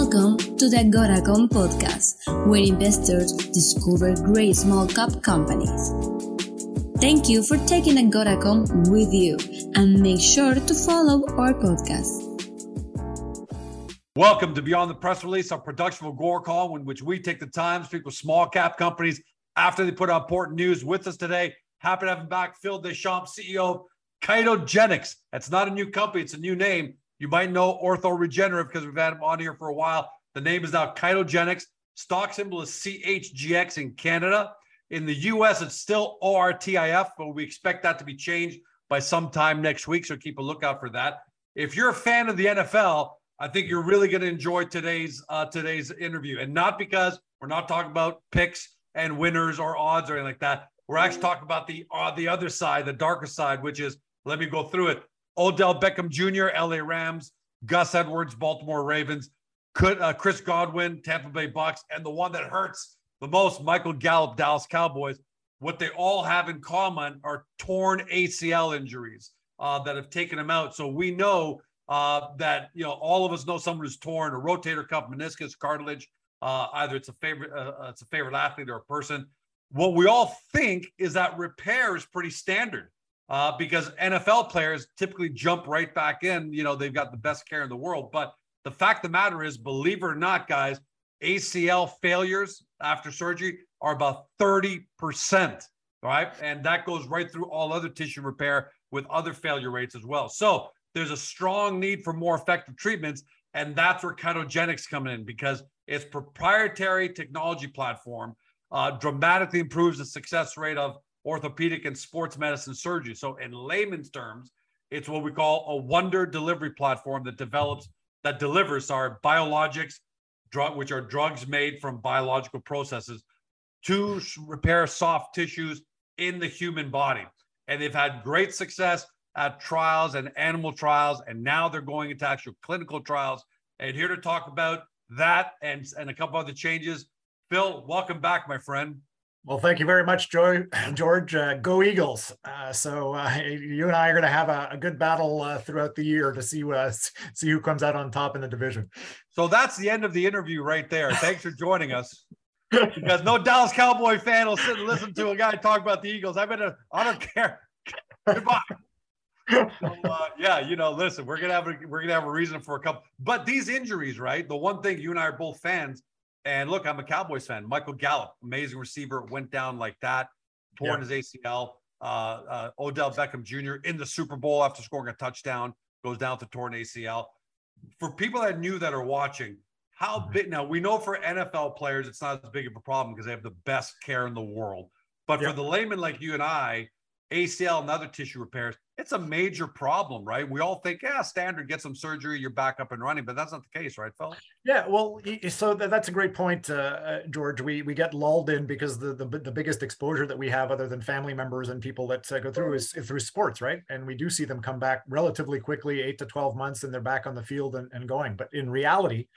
Welcome to the Agoracom podcast, where investors discover great small cap companies. Thank you for taking Agoracom with you and make sure to follow our podcast. Welcome to Beyond the Press Release, our production of Agoracom, in which we take the time to speak with small cap companies after they put out important news. With us today, happy to have him back, Phil Deschamps, CEO of ChitogenX. That's not a new company, it's a new name. You might know Ortho Regenerative because we've had him on here for a while. The name is now ChitogenX. Stock symbol is CHGX in Canada. In the US, it's still ORTIF, but we expect that to be changed by sometime next week. So keep a lookout for that. If you're a fan of the NFL, I think you're really going to enjoy today's uh, today's interview, and not because we're not talking about picks and winners or odds or anything like that. We're actually talking about the uh, the other side, the darker side, which is let me go through it. Odell Beckham Jr., LA Rams, Gus Edwards, Baltimore Ravens, uh, Chris Godwin, Tampa Bay Bucks, and the one that hurts the most, Michael Gallup, Dallas Cowboys. What they all have in common are torn ACL injuries uh, that have taken them out. So we know uh, that you know all of us know someone who's torn a rotator cuff, meniscus, cartilage. Uh, either it's a favorite, uh, it's a favorite athlete or a person. What we all think is that repair is pretty standard uh, because NFL players typically jump right back in. You know, they've got the best care in the world. But the fact of the matter is, believe it or not, guys, ACL failures after surgery are about 30%, right? And that goes right through all other tissue repair with other failure rates as well. So there's a strong need for more effective treatments. And that's where ChitogenX come in because its proprietary technology platform uh, dramatically improves the success rate of orthopedic and sports medicine surgery. So, in layman's terms, it's what we call a wonder delivery platform that develops that delivers our biologics, drug, which are drugs made from biological processes, to repair soft tissues in the human body. And they've had great success at trials and animal trials, and now they're going into actual clinical trials. And here to talk about that and, and a couple other changes, Phil, welcome back, my friend. Well, thank you very much, Joy, George. Uh, go Eagles! Uh, so uh, you and I are going to have a, a good battle uh, throughout the year to see uh, see who comes out on top in the division. So that's the end of the interview right there. Thanks for joining us. because no Dallas Cowboy fan will sit and listen to a guy talk about the Eagles. I'm gonna, I don't care. Goodbye. so, uh, yeah, you know, listen, we're gonna have a, we're gonna have a reason for a couple, but these injuries, right? The one thing you and I are both fans and look, I'm a Cowboys fan. Michael Gallup, amazing receiver, went down like that, torn yeah. his ACL. Uh, uh, Odell Beckham Jr. in the Super Bowl after scoring a touchdown goes down to torn ACL. For people that knew that are watching, how mm-hmm. big now we know for NFL players it's not as big of a problem because they have the best care in the world. But yeah. for the layman like you and I, ACL and other tissue repairs, it's a major problem, right? We all think, yeah, standard, get some surgery, you're back up and running, but that's not the case, right, Phil? Yeah, well, so that's a great point, uh, uh, George. We we get lulled in because the, the, the biggest exposure that we have, other than family members and people that uh, go through, is through sports, right? And we do see them come back relatively quickly, eight to twelve months, and they're back on the field and, and going. But in reality,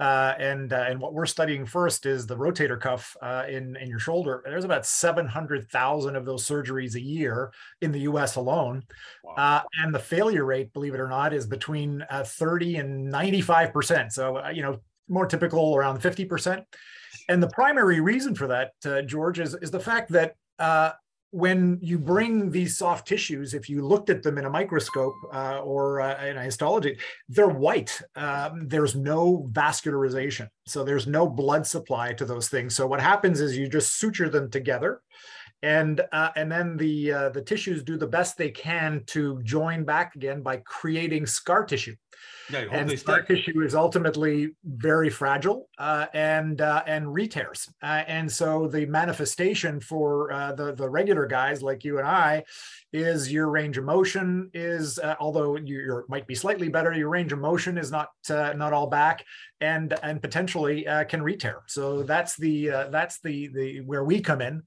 uh, and uh, and what we're studying first is the rotator cuff uh, in in your shoulder. There's about 700,000 of those surgeries a year in the U.S. alone, wow. Uh, and the failure rate, believe it or not, is between uh, 30 and 95 percent. So uh, you know, more typical around 50 percent. And the primary reason for that, George, is is the fact that when you bring these soft tissues, if you looked at them in a microscope uh, or uh, in a histology, they're white. Um, there's no vascularization. So there's no blood supply to those things. So what happens is you just suture them together and uh, and then the uh, the tissues do the best they can to join back again by creating scar tissue. Yeah, and scar tissue is ultimately very fragile uh, and uh, and retears. Uh, and so the manifestation for uh, the the regular guys like you and I is your range of motion is although you might be slightly better, your range of motion is not not all back and and potentially can retear. So that's the that's the the where we come in.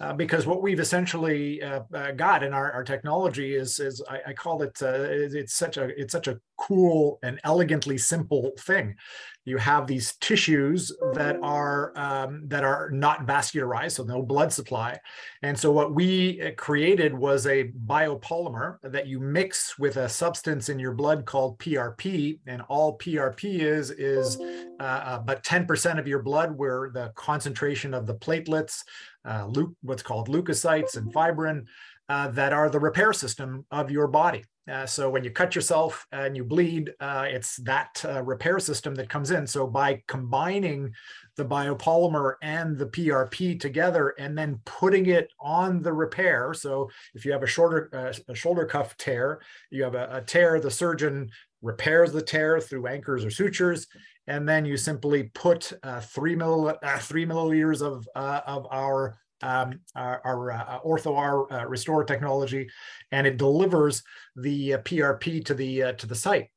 Uh, because what we've essentially uh, uh, got in our, our technology is is I, I call it uh, it's such a it's such a cool and elegantly simple thing. You have these tissues that are um, that are not vascularized, so no blood supply. And so what we uh, created was a biopolymer that you mix with a substance in your blood called PRP, and all PRP is is uh, but 10% of your blood where the concentration of the platelets uh, what's called leukocytes and fibrin uh, that are the repair system of your body. Uh, so when you cut yourself and you bleed, uh, it's that uh, repair system that comes in. So by combining the biopolymer and the PRP together and then putting it on the repair. So if you have a shorter uh, a shoulder cuff tear, you have a, a tear, the surgeon repairs the tear through anchors or sutures and then you simply put uh, three, mill, uh, three milliliters of, uh, of our, um, our, our uh, OrthoR uh, Restore technology, and it delivers the PRP to the, to the site.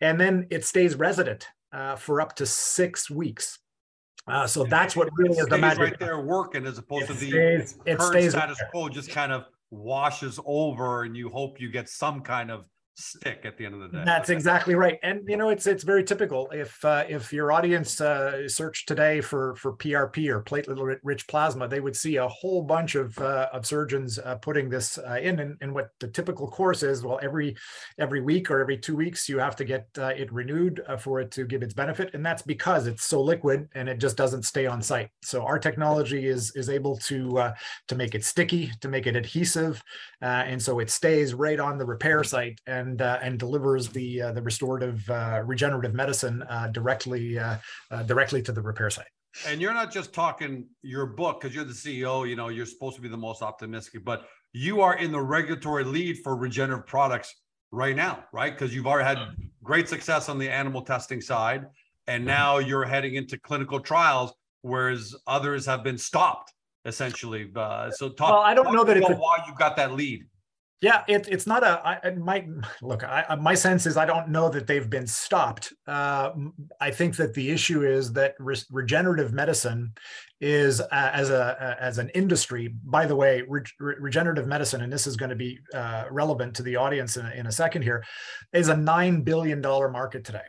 And then it stays resident for up to six weeks. Uh, so that's what really is the magic. right there working as opposed it to the stays, current stays status quo just kind of washes over and you hope you get some kind of stick at the end of the day. That's exactly right, and you know it's it's very typical. If uh, if your audience uh, searched today for for PRP or platelet rich plasma, they would see a whole bunch of uh, of surgeons uh, putting this uh, in. And, and, what the typical course is, well, every every week or every two weeks, you have to get uh, it renewed for it to give its benefit, and that's because it's so liquid and it just doesn't stay on site. So our technology is is able to to make it sticky, to make it adhesive, and so it stays right on the repair site and and uh, and delivers the uh, the restorative uh, regenerative medicine uh, directly uh, uh, directly to the repair site. And you're not just talking your book because you're the CEO. You know you're supposed to be the most optimistic, but you are in the regulatory lead for regenerative products right now, right? Because you've already had great success on the animal testing side, and now you're heading into clinical trials, whereas others have been stopped essentially. so talk. Well, I don't know that it's a, why you've got that lead. Yeah, it, it's not a. I, my look. I, my sense is I don't know that they've been stopped. Uh, I think that the issue is that re- regenerative medicine is uh, as a as an industry. By the way, re- regenerative medicine, and this is going to be uh, relevant to the audience in, in a second here, is a nine billion dollar market today,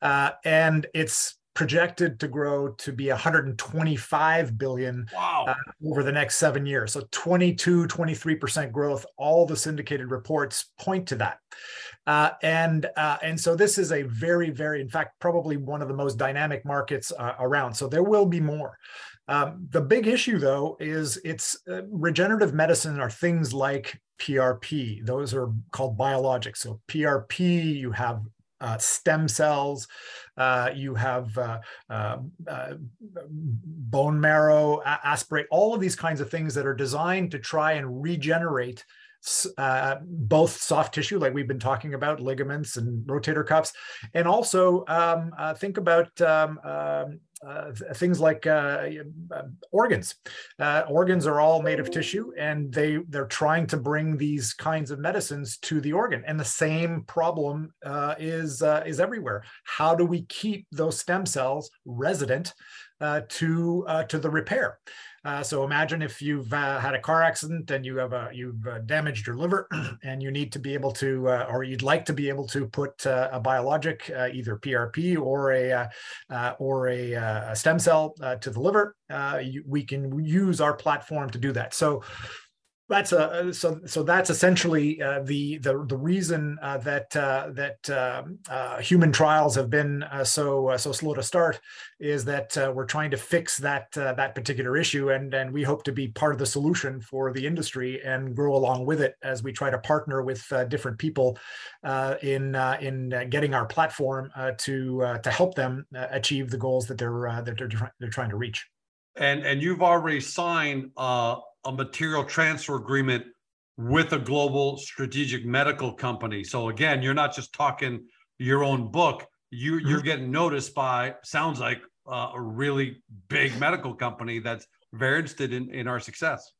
uh, and it's projected to grow to be 125 billion wow. uh, over the next seven years. So 22, 23% growth. All the syndicated reports point to that. Uh, and uh, and so this is a very, very, in fact, probably one of the most dynamic markets uh, around. So there will be more. Um, the big issue, though, is it's uh, regenerative medicine are things like PRP. Those are called biologics. So PRP, you have uh, stem cells, uh, you have uh, uh, uh bone marrow, aspirate, all of these kinds of things that are designed to try and regenerate uh, both soft tissue, like we've been talking about, ligaments and rotator cuffs, and also um, uh, think about um, um uh, things like uh, uh, organs. Uh, organs are all made of tissue, and they they're trying to bring these kinds of medicines to the organ. And the same problem is is everywhere. How do we keep those stem cells resident to to the repair? Uh, so imagine if you've uh, had a car accident and you have a you've uh, damaged your liver, and you need to be able to, uh, or you'd like to be able to put uh, a biologic, uh, either PRP or a or a, a, stem cell to the liver. You, we can use our platform to do that. So that's a uh, so so that's essentially uh, the the the reason uh, that uh, that um, uh, human trials have been uh, so so slow to start is that we're trying to fix that that particular issue and and we hope to be part of the solution for the industry and grow along with it as we try to partner with different people in in getting our platform to to help them achieve the goals that they're that they're, they're trying to reach. And and you've already signed a material transfer agreement with a global strategic medical company. So again, you're not just talking your own book. You mm-hmm. you're getting noticed by sounds like uh, a really big medical company that's very interested in in our success.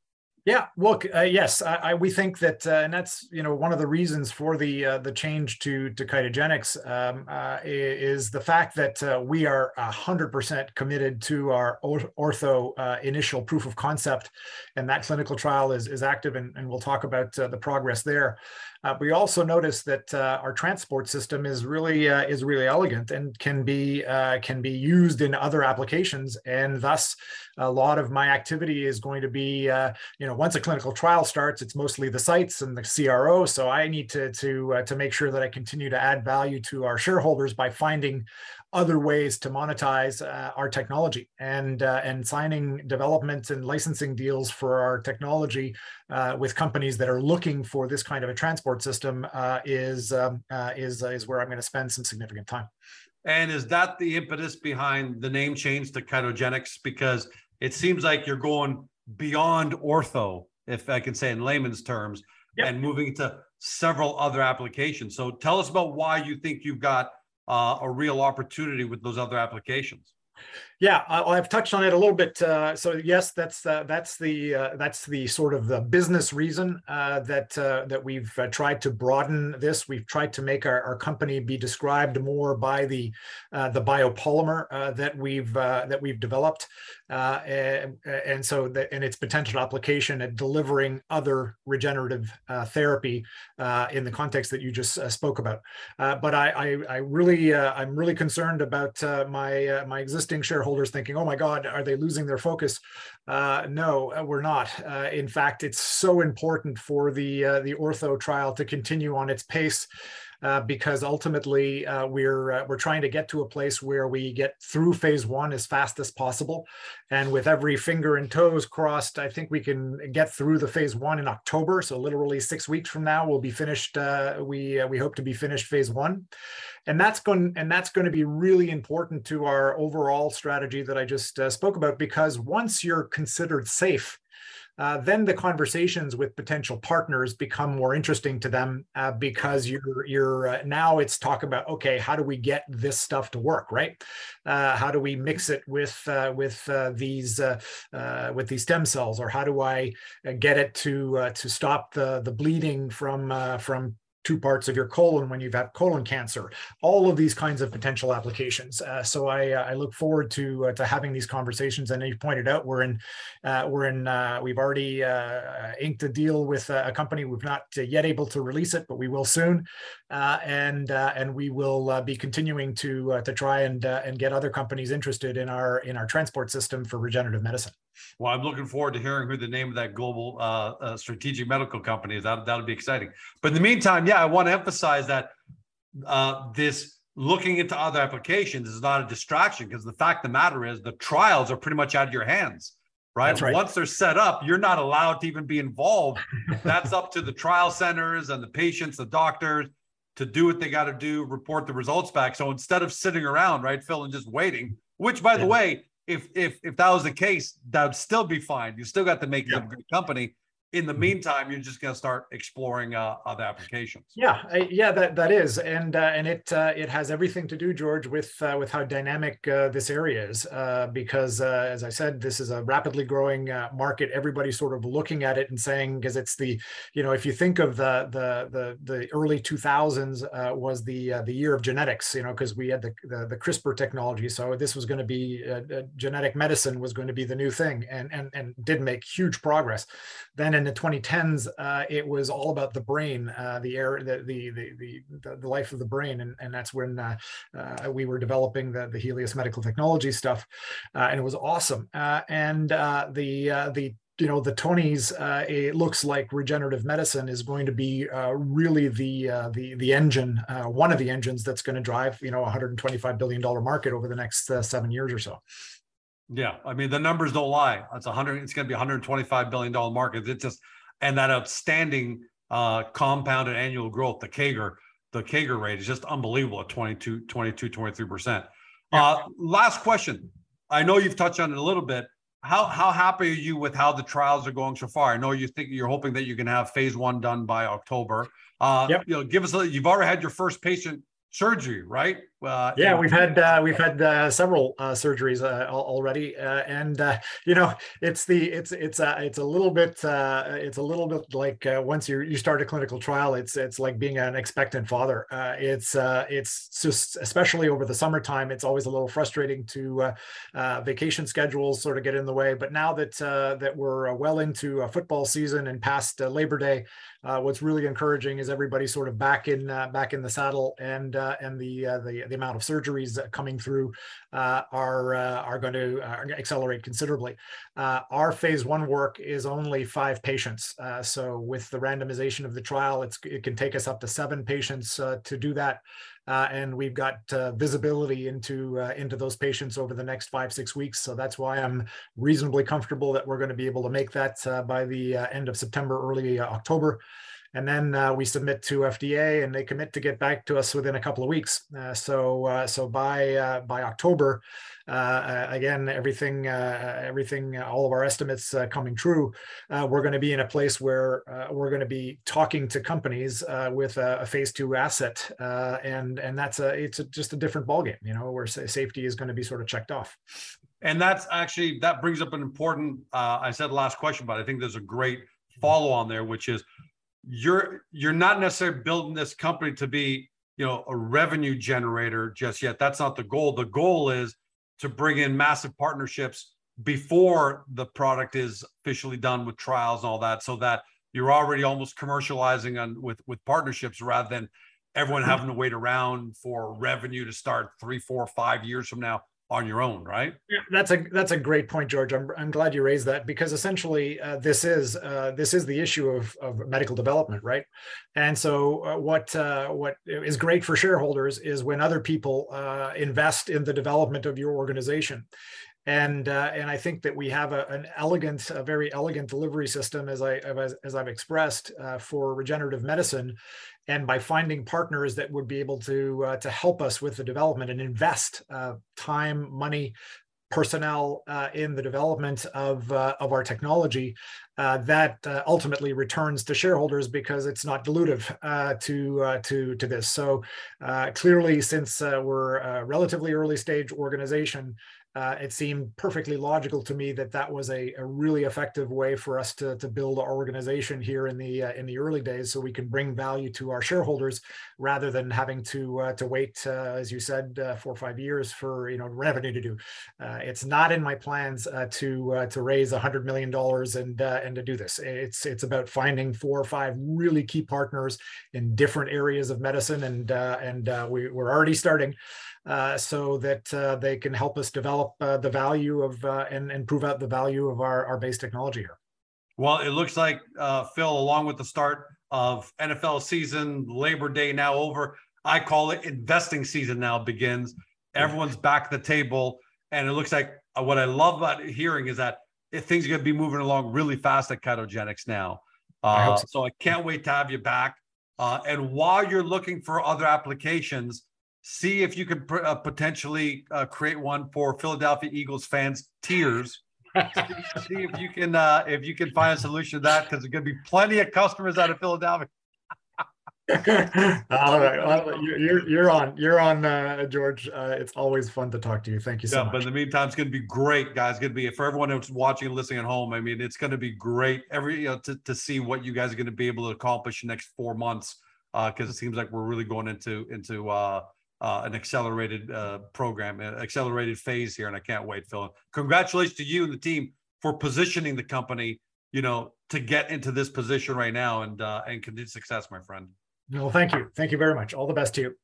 Yeah, look, uh, yes, I, I, we think that, uh, and that's you know one of the reasons for the uh, the change to to ChitogenX um, uh, is the fact that uh, we are hundred percent committed to our ortho uh, initial proof of concept, and that clinical trial is is active, and, and we'll talk about the progress there. Uh, we also notice that uh, our transport system is really uh, is really elegant and can be uh, can be used in other applications, and thus a lot of my activity is going to be uh, you know once a clinical trial starts, it's mostly the sites and the CRO. So I need to to uh, to make sure that I continue to add value to our shareholders by finding other ways to monetize uh, our technology and uh, and signing development and licensing deals for our technology uh, with companies that are looking for this kind of a transport system uh, is um, uh, is is where I'm going to spend some significant time. And is that the impetus behind the name change to ChitogenX? Because it seems like you're going beyond ortho, if I can say in layman's terms, yep. and moving to several other applications. So tell us about why you think you've got uh, a real opportunity with those other applications. Yeah, I've touched on it a little bit. Uh, so yes, that's uh, that's the uh, that's the sort of the business reason uh, that uh, that we've uh, tried to broaden this. We've tried to make our, our company be described more by the the biopolymer that we've that we've developed, and, and so and its potential application at delivering other regenerative therapy in the context that you just spoke about. but I, I, I really I'm really concerned about my my existing shareholders shareholders thinking, oh my God, are they losing their focus? Uh, no, uh, we're not. Uh, in fact, it's so important for the, uh, the ortho trial to continue on its pace. Uh, because ultimately uh, we're uh, we're trying to get to a place where we get through phase one as fast as possible, and with every finger and toes crossed, I think we can get through the phase one in October. So literally six weeks from now, we'll be finished. Uh, we uh, we hope to be finished phase one, and that's going and that's going to be really important to our overall strategy that I just spoke about because once you're considered safe uh, then the conversations with potential partners become more interesting to them uh, because you're you're uh, now it's talk about okay how do we get this stuff to work right? Uh, how do we mix it with uh, with these with these stem cells? Or how do I get it to to stop the the bleeding from from two parts of your colon when you've had colon cancer, all of these kinds of potential applications. Uh, so I, uh, I look forward to uh, to having these conversations. And you pointed out we're in uh, we're in we've already inked a deal with a company. We've not yet able to release it, but we will soon. and and we will be continuing to to try and and get other companies interested in our in our transport system for regenerative medicine. Well, I'm looking forward to hearing who the name of that global uh, uh, strategic medical company is. That that'll be exciting. But in the meantime, yeah, I want to emphasize that uh, this looking into other applications is not a distraction because the fact of the matter is the trials are pretty much out of your hands. Right? right? Once they're set up, you're not allowed to even be involved. That's up to the trial centers and the patients, the doctors to do what they got to do, report the results back. So instead of sitting around, right, Phil, and just waiting, which by yeah. the way, if if if that was the case, that would still be fine. You still got to make yeah. a good company in the mm-hmm. meantime, you're just going to start exploring uh, other applications. Yeah, yeah, that that is, and uh, and it uh, it has everything to do, George, with uh, with how dynamic uh, this area is. Uh, because as I said, this is a rapidly growing market. Everybody's sort of looking at it and saying, because it's the, you know, if you think of the the the, the early 2000s was the the year of genetics, you know, because we had the, the, the CRISPR technology, so this was going to be genetic medicine was going to be the new thing, and and and did make huge progress. Then in the 2010s, uh, it was all about the brain, uh, the air, the, the, the, the, the life of the brain. And, and that's when uh, uh we were developing the, the Helius medical technology stuff. Uh, and it was awesome. Uh, and the, the, you know the Tonys. Uh, it looks like regenerative medicine is going to be uh, really the uh, the the engine, one of the engines that's going to drive you know 125 billion dollar market over the next seven years or so. Yeah, I mean the numbers don't lie. It's 100. It's going to be 125 billion dollar market. It's just and that outstanding uh, compounded annual growth, the CAGR, the CAGR rate is just unbelievable at 22, 22, 23 percent. Uh, last question. I know you've touched on it a little bit. How how happy are you with how the trials are going so far? I know you think you're hoping that you can have phase one done by October. Uh, yep. You know, give us a. You've already had your first patient surgery, right? Uh, yeah, we've had uh, we've had uh, several uh, surgeries uh, already, uh, and uh, you know it's the it's it's a it's a little bit uh, it's a little bit like once you you start a clinical trial, it's it's like being an expectant father. it's it's just especially over the summertime, it's always a little frustrating to vacation schedules sort of get in the way. But now that that we're well into a football season and past Labor Day, what's really encouraging is everybody sort of back in back in the saddle and and the the the amount of surgeries coming through uh, are uh, are going to uh, accelerate considerably. Uh, our phase one work is only five patients, uh, so with the randomization of the trial, it can take us up to seven patients uh, to do that. and we've got visibility into into those patients over the next five six weeks. So that's why I'm reasonably comfortable that we're going to be able to make that by the end of September, early October and then uh, we submit to FDA, and they commit to get back to us within a couple of weeks. Uh, so, uh, so by uh, by October, uh, again, everything uh, everything all of our estimates coming true, we're going to be in a place where we're going to be talking to companies with a, a, phase two asset, and and that's a it's a, just a different ballgame, you know, where safety is going to be sort of checked off. And that's actually that brings up an important. I said last question, but I think there's a great follow on there, which is you're you're not necessarily building this company to be you know a revenue generator just yet. That's not the goal. The goal is to bring in massive partnerships before the product is officially done with trials and all that so that you're already almost commercializing on with with partnerships rather than everyone having to wait around for revenue to start three four five years from now on your own, right? Yeah, that's a that's a great point, George. I'm, I'm glad you raised that because essentially uh, this is uh, this is the issue of, of medical development, right? And so uh, what uh, what is great for shareholders is when other people uh, invest in the development of your organization. And uh, and I think that we have a, an elegant, a very elegant delivery system, as I as, as I've expressed, for regenerative medicine, and by finding partners that would be able to uh, to help us with the development and invest uh, time, money, personnel uh, in the development of uh, of our technology, uh, that uh, ultimately returns to shareholders because it's not dilutive to to to this. So clearly, since we're a relatively early stage organization, uh, it seemed perfectly logical to me that that was a, a, really effective way for us to, to build our organization here in the uh, in the early days, so we can bring value to our shareholders rather than having to uh, to wait, uh, as you said, uh, four or five years for you know revenue to do. Uh, it's not in my plans to to raise a hundred million dollars and and to do this. It's it's about finding four or five really key partners in different areas of medicine, and and we, we're already starting. Uh, so that uh, they can help us develop uh, the value of uh, and, and prove out the value of our, our base technology here. Well, it looks like uh, Phil, along with the start of NFL season, Labor Day now over. I call it investing season now begins. Everyone's back at the table, and it looks like what I love about hearing is that things are going to be moving along really fast at ChitogenX now. I so. so. I can't wait to have you back. and while you're looking for other applications, see if you can uh, potentially uh, create one for Philadelphia Eagles fans' tears. see, if you can uh, if you can find a solution to that because there's going to be plenty of customers out of Philadelphia. All right, well, you're you're on you're on uh, George. Uh, it's always fun to talk to you. Thank you so yeah, much. But in the meantime, it's going to be great, guys. It's going to be for everyone who's watching and listening at home. I mean, it's going to be great every you know, to to see what you guys are going to be able to accomplish in the next four months because uh, it seems like we're really going into into uh, an accelerated uh, program, an accelerated phase here, and I can't wait, Phil. Congratulations to you and the team for positioning the company, you know, to get into this position right now and uh, and continued success, my friend. Well, thank you, thank you very much. All the best to you.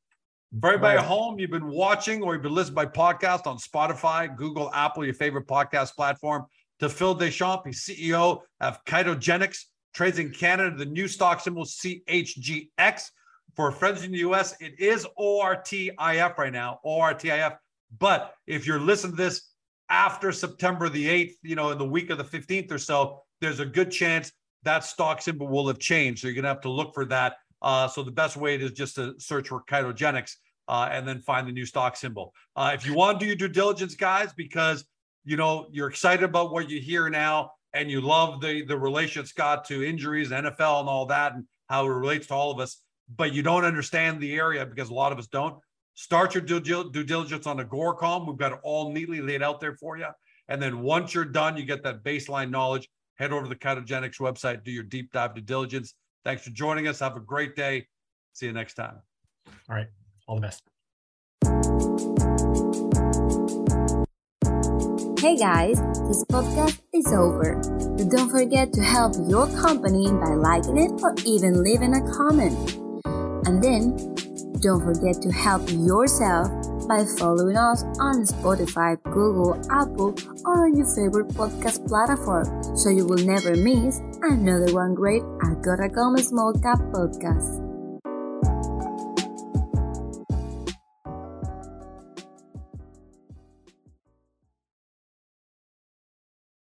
For everybody at home, you've been watching or you've been listening by podcast on Spotify, Google, Apple, your favorite podcast platform. To Phil Deschamps, he's CEO of ChitogenX, trades in Canada, the new stock symbol CHGX. For friends in the US, it is ORTIF right now, ORTIF. But if you're listening to this after September the 8th, you know, in the week of the 15th or so, there's a good chance that stock symbol will have changed. So you're going to have to look for that. Uh, so the best way is just to search for ChitogenX uh, and then find the new stock symbol. Uh, if you want to do your due diligence, guys, because you know you're excited about what you hear now and you love the the relation it's got to injuries, NFL, and all that, and how it relates to all of us but you don't understand the area because a lot of us don't, start your due, due diligence on Agoracom. We've got it all neatly laid out there for you. And then once you're done, you get that baseline knowledge. Head over to the ChitogenX website, do your deep dive due diligence. Thanks for joining us. Have a great day. See you next time. All right. All the best. Hey guys, this podcast is over. But don't forget to help your company by liking it or even leaving a comment. And then don't forget to help yourself by following us on Spotify, Google, Apple, or on your favorite podcast platform so you will never miss another one great Agoracom Small Cap podcast.